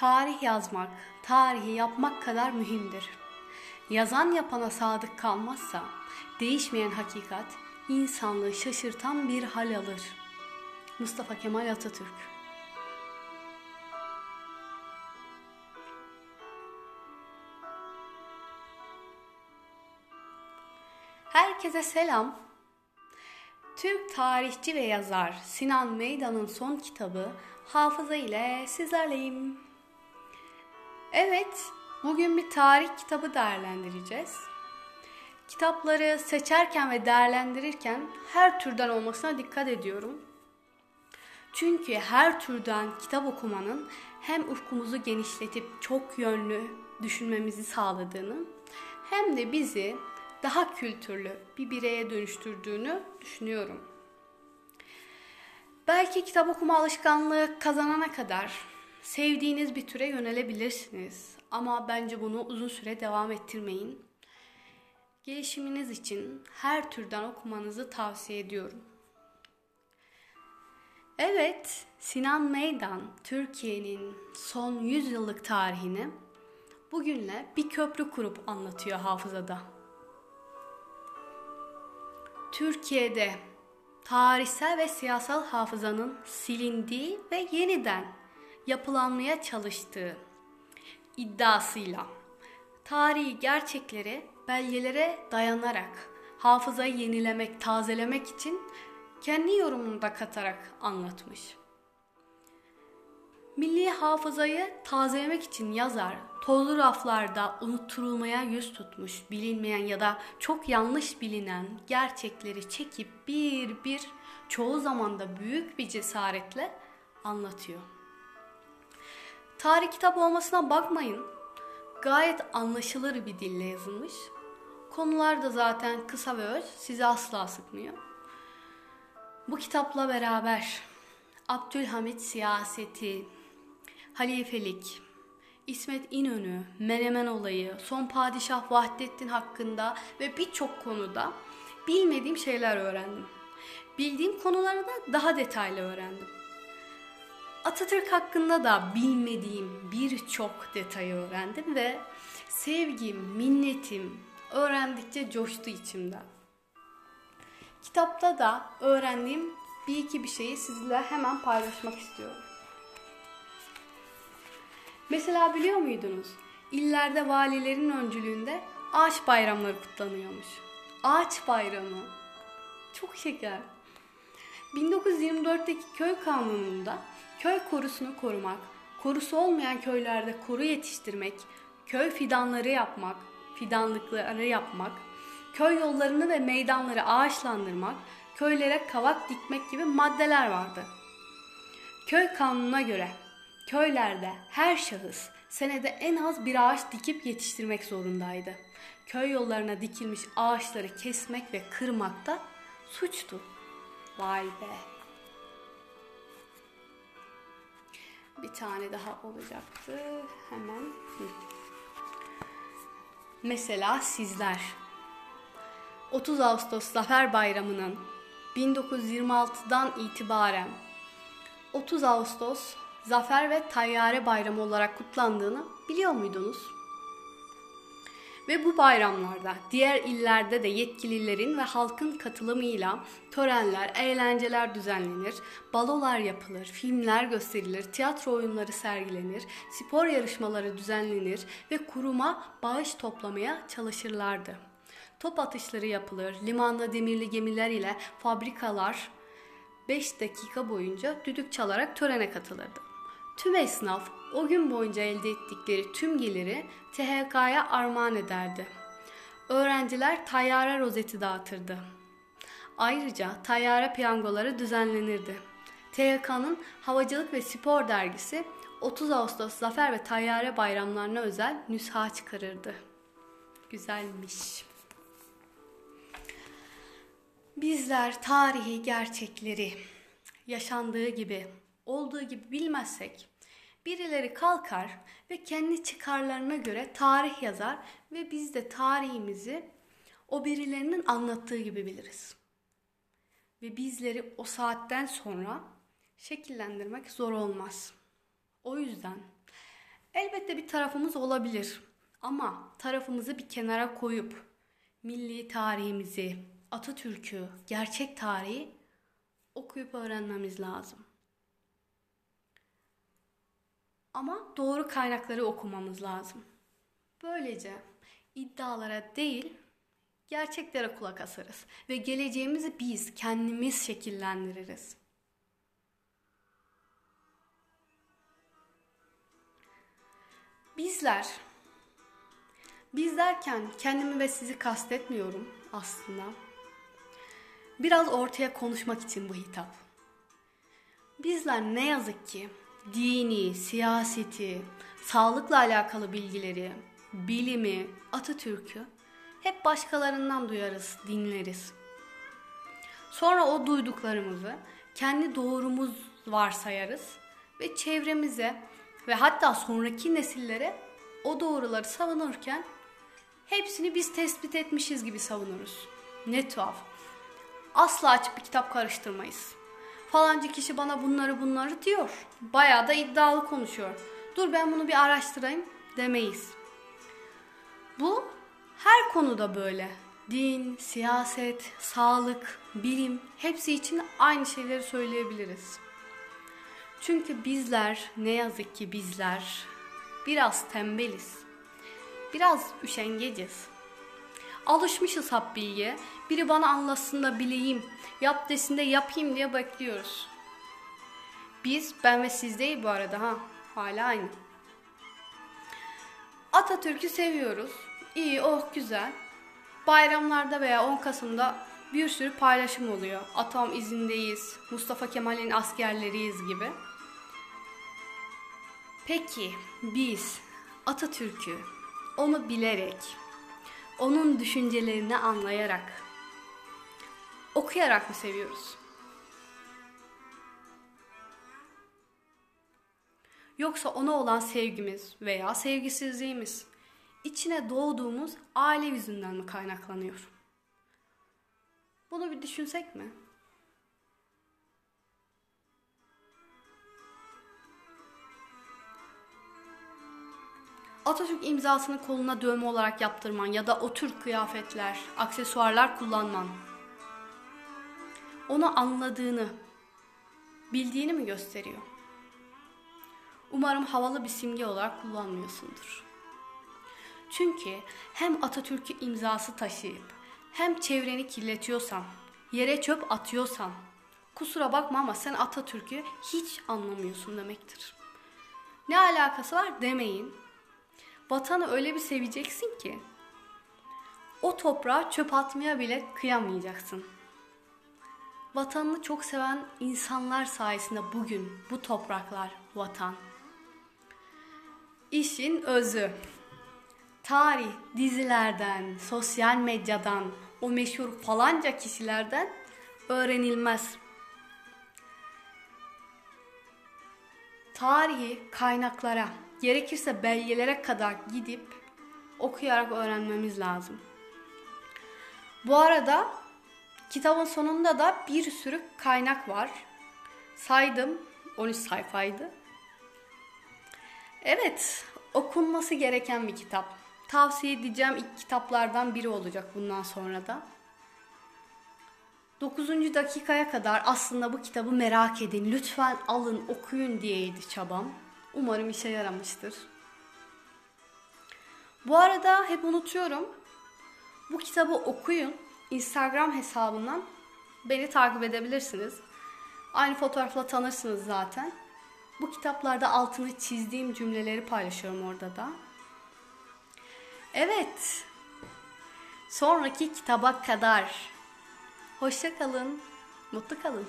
Tarih yazmak, tarihi yapmak kadar mühimdir. Yazan yapana sadık kalmazsa değişmeyen hakikat insanlığı şaşırtan bir hal alır. Mustafa Kemal Atatürk Herkese selam. Türk tarihçi ve yazar Sinan Meydan'ın son kitabı Hafıza ile sizlerleyim. Evet, bugün bir tarih kitabı değerlendireceğiz. Kitapları seçerken ve değerlendirirken her türden olmasına dikkat ediyorum. Çünkü her türden kitap okumanın hem ufkumuzu genişletip çok yönlü düşünmemizi sağladığını hem de bizi daha kültürlü bir bireye dönüştürdüğünü düşünüyorum. Belki kitap okuma alışkanlığı kazanana kadar sevdiğiniz bir türe yönelebilirsiniz. Ama bence bunu uzun süre devam ettirmeyin. Gelişiminiz için her türden okumanızı tavsiye ediyorum. Evet, Sinan Meydan Türkiye'nin son 100 yıllık tarihini bugünle bir köprü kurup anlatıyor hafızada. Türkiye'de tarihsel ve siyasal hafızanın silindiği ve yeniden yapılanmaya çalıştığı iddiasıyla tarihi gerçekleri belgelere dayanarak hafızayı yenilemek, tazelemek için kendi yorumunu da katarak anlatmış. Milli hafızayı tazelemek için yazar tozlu raflarda unutturulmaya yüz tutmuş, bilinmeyen ya da çok yanlış bilinen gerçekleri çekip bir bir çoğu zaman da büyük bir cesaretle anlatıyor. Tarih kitap olmasına bakmayın. Gayet anlaşılır bir dille yazılmış. Konular da zaten kısa ve öz, sizi asla sıkmıyor. Bu kitapla beraber Abdülhamit siyaseti, halifelik, İsmet İnönü, Menemen olayı, son padişah Vahdettin hakkında ve birçok konuda bilmediğim şeyler öğrendim. Bildiğim konuları da daha detaylı öğrendim. Atatürk hakkında da bilmediğim birçok detayı öğrendim ve sevgim, minnetim öğrendikçe coştu içimden. Kitapta da öğrendiğim bir iki bir şeyi sizinle hemen paylaşmak istiyorum. Mesela biliyor muydunuz? İllerde valilerin öncülüğünde ağaç bayramları kutlanıyormuş. Ağaç bayramı. Çok şeker. 1924'teki köy kanununda köy korusunu korumak, korusu olmayan köylerde koru yetiştirmek, köy fidanları yapmak, fidanlıkları yapmak, köy yollarını ve meydanları ağaçlandırmak, köylere kavak dikmek gibi maddeler vardı. Köy kanununa göre Köylerde her şahıs senede en az bir ağaç dikip yetiştirmek zorundaydı. Köy yollarına dikilmiş ağaçları kesmek ve kırmak da suçtu. Vay be. Bir tane daha olacaktı. Hemen. Mesela sizler. 30 Ağustos Zafer Bayramı'nın 1926'dan itibaren 30 Ağustos Zafer ve Tayyare Bayramı olarak kutlandığını biliyor muydunuz? Ve bu bayramlarda diğer illerde de yetkililerin ve halkın katılımıyla törenler, eğlenceler düzenlenir, balolar yapılır, filmler gösterilir, tiyatro oyunları sergilenir, spor yarışmaları düzenlenir ve kuruma bağış toplamaya çalışırlardı. Top atışları yapılır, limanda demirli gemiler ile fabrikalar 5 dakika boyunca düdük çalarak törene katılırdı. Tüm esnaf o gün boyunca elde ettikleri tüm geliri THK'ya armağan ederdi. Öğrenciler tayyare rozeti dağıtırdı. Ayrıca tayyare piyangoları düzenlenirdi. THK'nın Havacılık ve Spor dergisi 30 Ağustos Zafer ve Tayyare bayramlarına özel nüsha çıkarırdı. Güzelmiş. Bizler tarihi gerçekleri yaşandığı gibi, olduğu gibi bilmezsek Birileri kalkar ve kendi çıkarlarına göre tarih yazar ve biz de tarihimizi o birilerinin anlattığı gibi biliriz. Ve bizleri o saatten sonra şekillendirmek zor olmaz. O yüzden Elbette bir tarafımız olabilir. Ama tarafımızı bir kenara koyup milli tarihimizi, Atatürk'ü, gerçek tarihi okuyup öğrenmemiz lazım. Ama doğru kaynakları okumamız lazım. Böylece iddialara değil, gerçeklere kulak asarız ve geleceğimizi biz kendimiz şekillendiririz. Bizler biz derken kendimi ve sizi kastetmiyorum aslında. Biraz ortaya konuşmak için bu hitap. Bizler ne yazık ki dini, siyaseti, sağlıkla alakalı bilgileri, bilimi, Atatürk'ü hep başkalarından duyarız, dinleriz. Sonra o duyduklarımızı kendi doğrumuz varsayarız ve çevremize ve hatta sonraki nesillere o doğruları savunurken hepsini biz tespit etmişiz gibi savunuruz. Ne tuhaf. Asla açıp bir kitap karıştırmayız. Falancı kişi bana bunları bunları diyor. Bayağı da iddialı konuşuyor. Dur ben bunu bir araştırayım demeyiz. Bu her konuda böyle. Din, siyaset, sağlık, bilim hepsi için aynı şeyleri söyleyebiliriz. Çünkü bizler ne yazık ki bizler biraz tembeliz. Biraz üşengeciz. Alışmışız hap bilgiye. Biri bana anlatsın da bileyim, yap desin de yapayım diye bekliyoruz. Biz, ben ve siz değil bu arada ha. Hala aynı. Atatürk'ü seviyoruz. İyi, oh güzel. Bayramlarda veya 10 Kasım'da bir sürü paylaşım oluyor. Atom izindeyiz, Mustafa Kemal'in askerleriyiz gibi. Peki biz Atatürk'ü onu bilerek, onun düşüncelerini anlayarak, okuyarak mı seviyoruz? Yoksa ona olan sevgimiz veya sevgisizliğimiz içine doğduğumuz aile yüzünden mi kaynaklanıyor? Bunu bir düşünsek mi? Atatürk imzasını koluna dövme olarak yaptırman ya da o tür kıyafetler, aksesuarlar kullanman onu anladığını, bildiğini mi gösteriyor? Umarım havalı bir simge olarak kullanmıyorsundur. Çünkü hem Atatürk'ü imzası taşıyıp hem çevreni kirletiyorsan, yere çöp atıyorsan kusura bakma ama sen Atatürk'ü hiç anlamıyorsun demektir. Ne alakası var demeyin. Vatanı öyle bir seveceksin ki o toprağa çöp atmaya bile kıyamayacaksın. Vatanını çok seven insanlar sayesinde bugün bu topraklar vatan. İşin özü. Tarih dizilerden, sosyal medyadan, o meşhur falanca kişilerden öğrenilmez. Tarihi kaynaklara, gerekirse belgelere kadar gidip okuyarak öğrenmemiz lazım. Bu arada kitabın sonunda da bir sürü kaynak var. Saydım 13 sayfaydı. Evet, okunması gereken bir kitap. Tavsiye edeceğim ilk kitaplardan biri olacak bundan sonra da. 9. dakikaya kadar aslında bu kitabı merak edin, lütfen alın, okuyun diyeydi çabam. Umarım işe yaramıştır. Bu arada hep unutuyorum. Bu kitabı okuyun. Instagram hesabından beni takip edebilirsiniz. Aynı fotoğrafla tanırsınız zaten. Bu kitaplarda altını çizdiğim cümleleri paylaşıyorum orada da. Evet. Sonraki kitaba kadar. Hoşça kalın. Mutlu kalın.